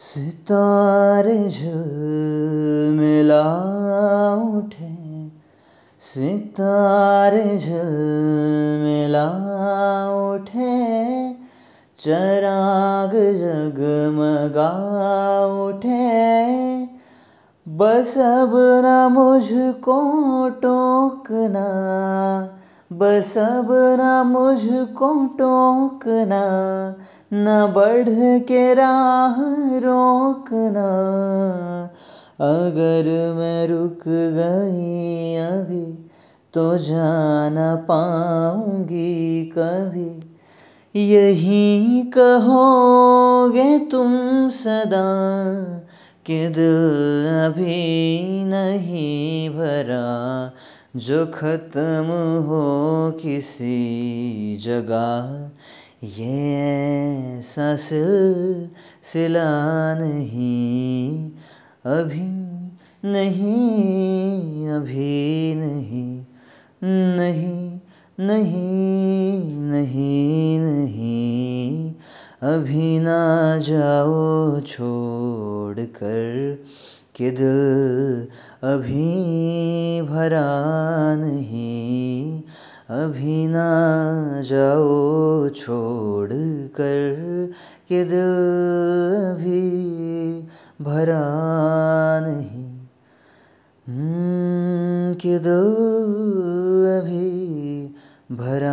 सितारे झिलमिला उठे सितारे झिलमिला उठे चराग जगमगा उठे बस अब ना मुझको टोकना बस अब न मुझको टोकना, न बढ़ के राह रोकना। अगर मैं रुक गई अभी तो जा न पाऊँगी कभी। यही कहोगे तुम सदा कि दिल अभी नहीं भरा जो ख़त्म हो किसी जगह, ये ऐसा सिलसिला नहीं। अभी नहीं अभी नहीं नहीं नहीं नहीं नहीं। अभी ना जाओ छोड़ कर कि दिल अभी भरा नहीं, अभी ना जाओ छोड़ कर कि दिल अभी भरा नहीं। कि दिल अभी भरा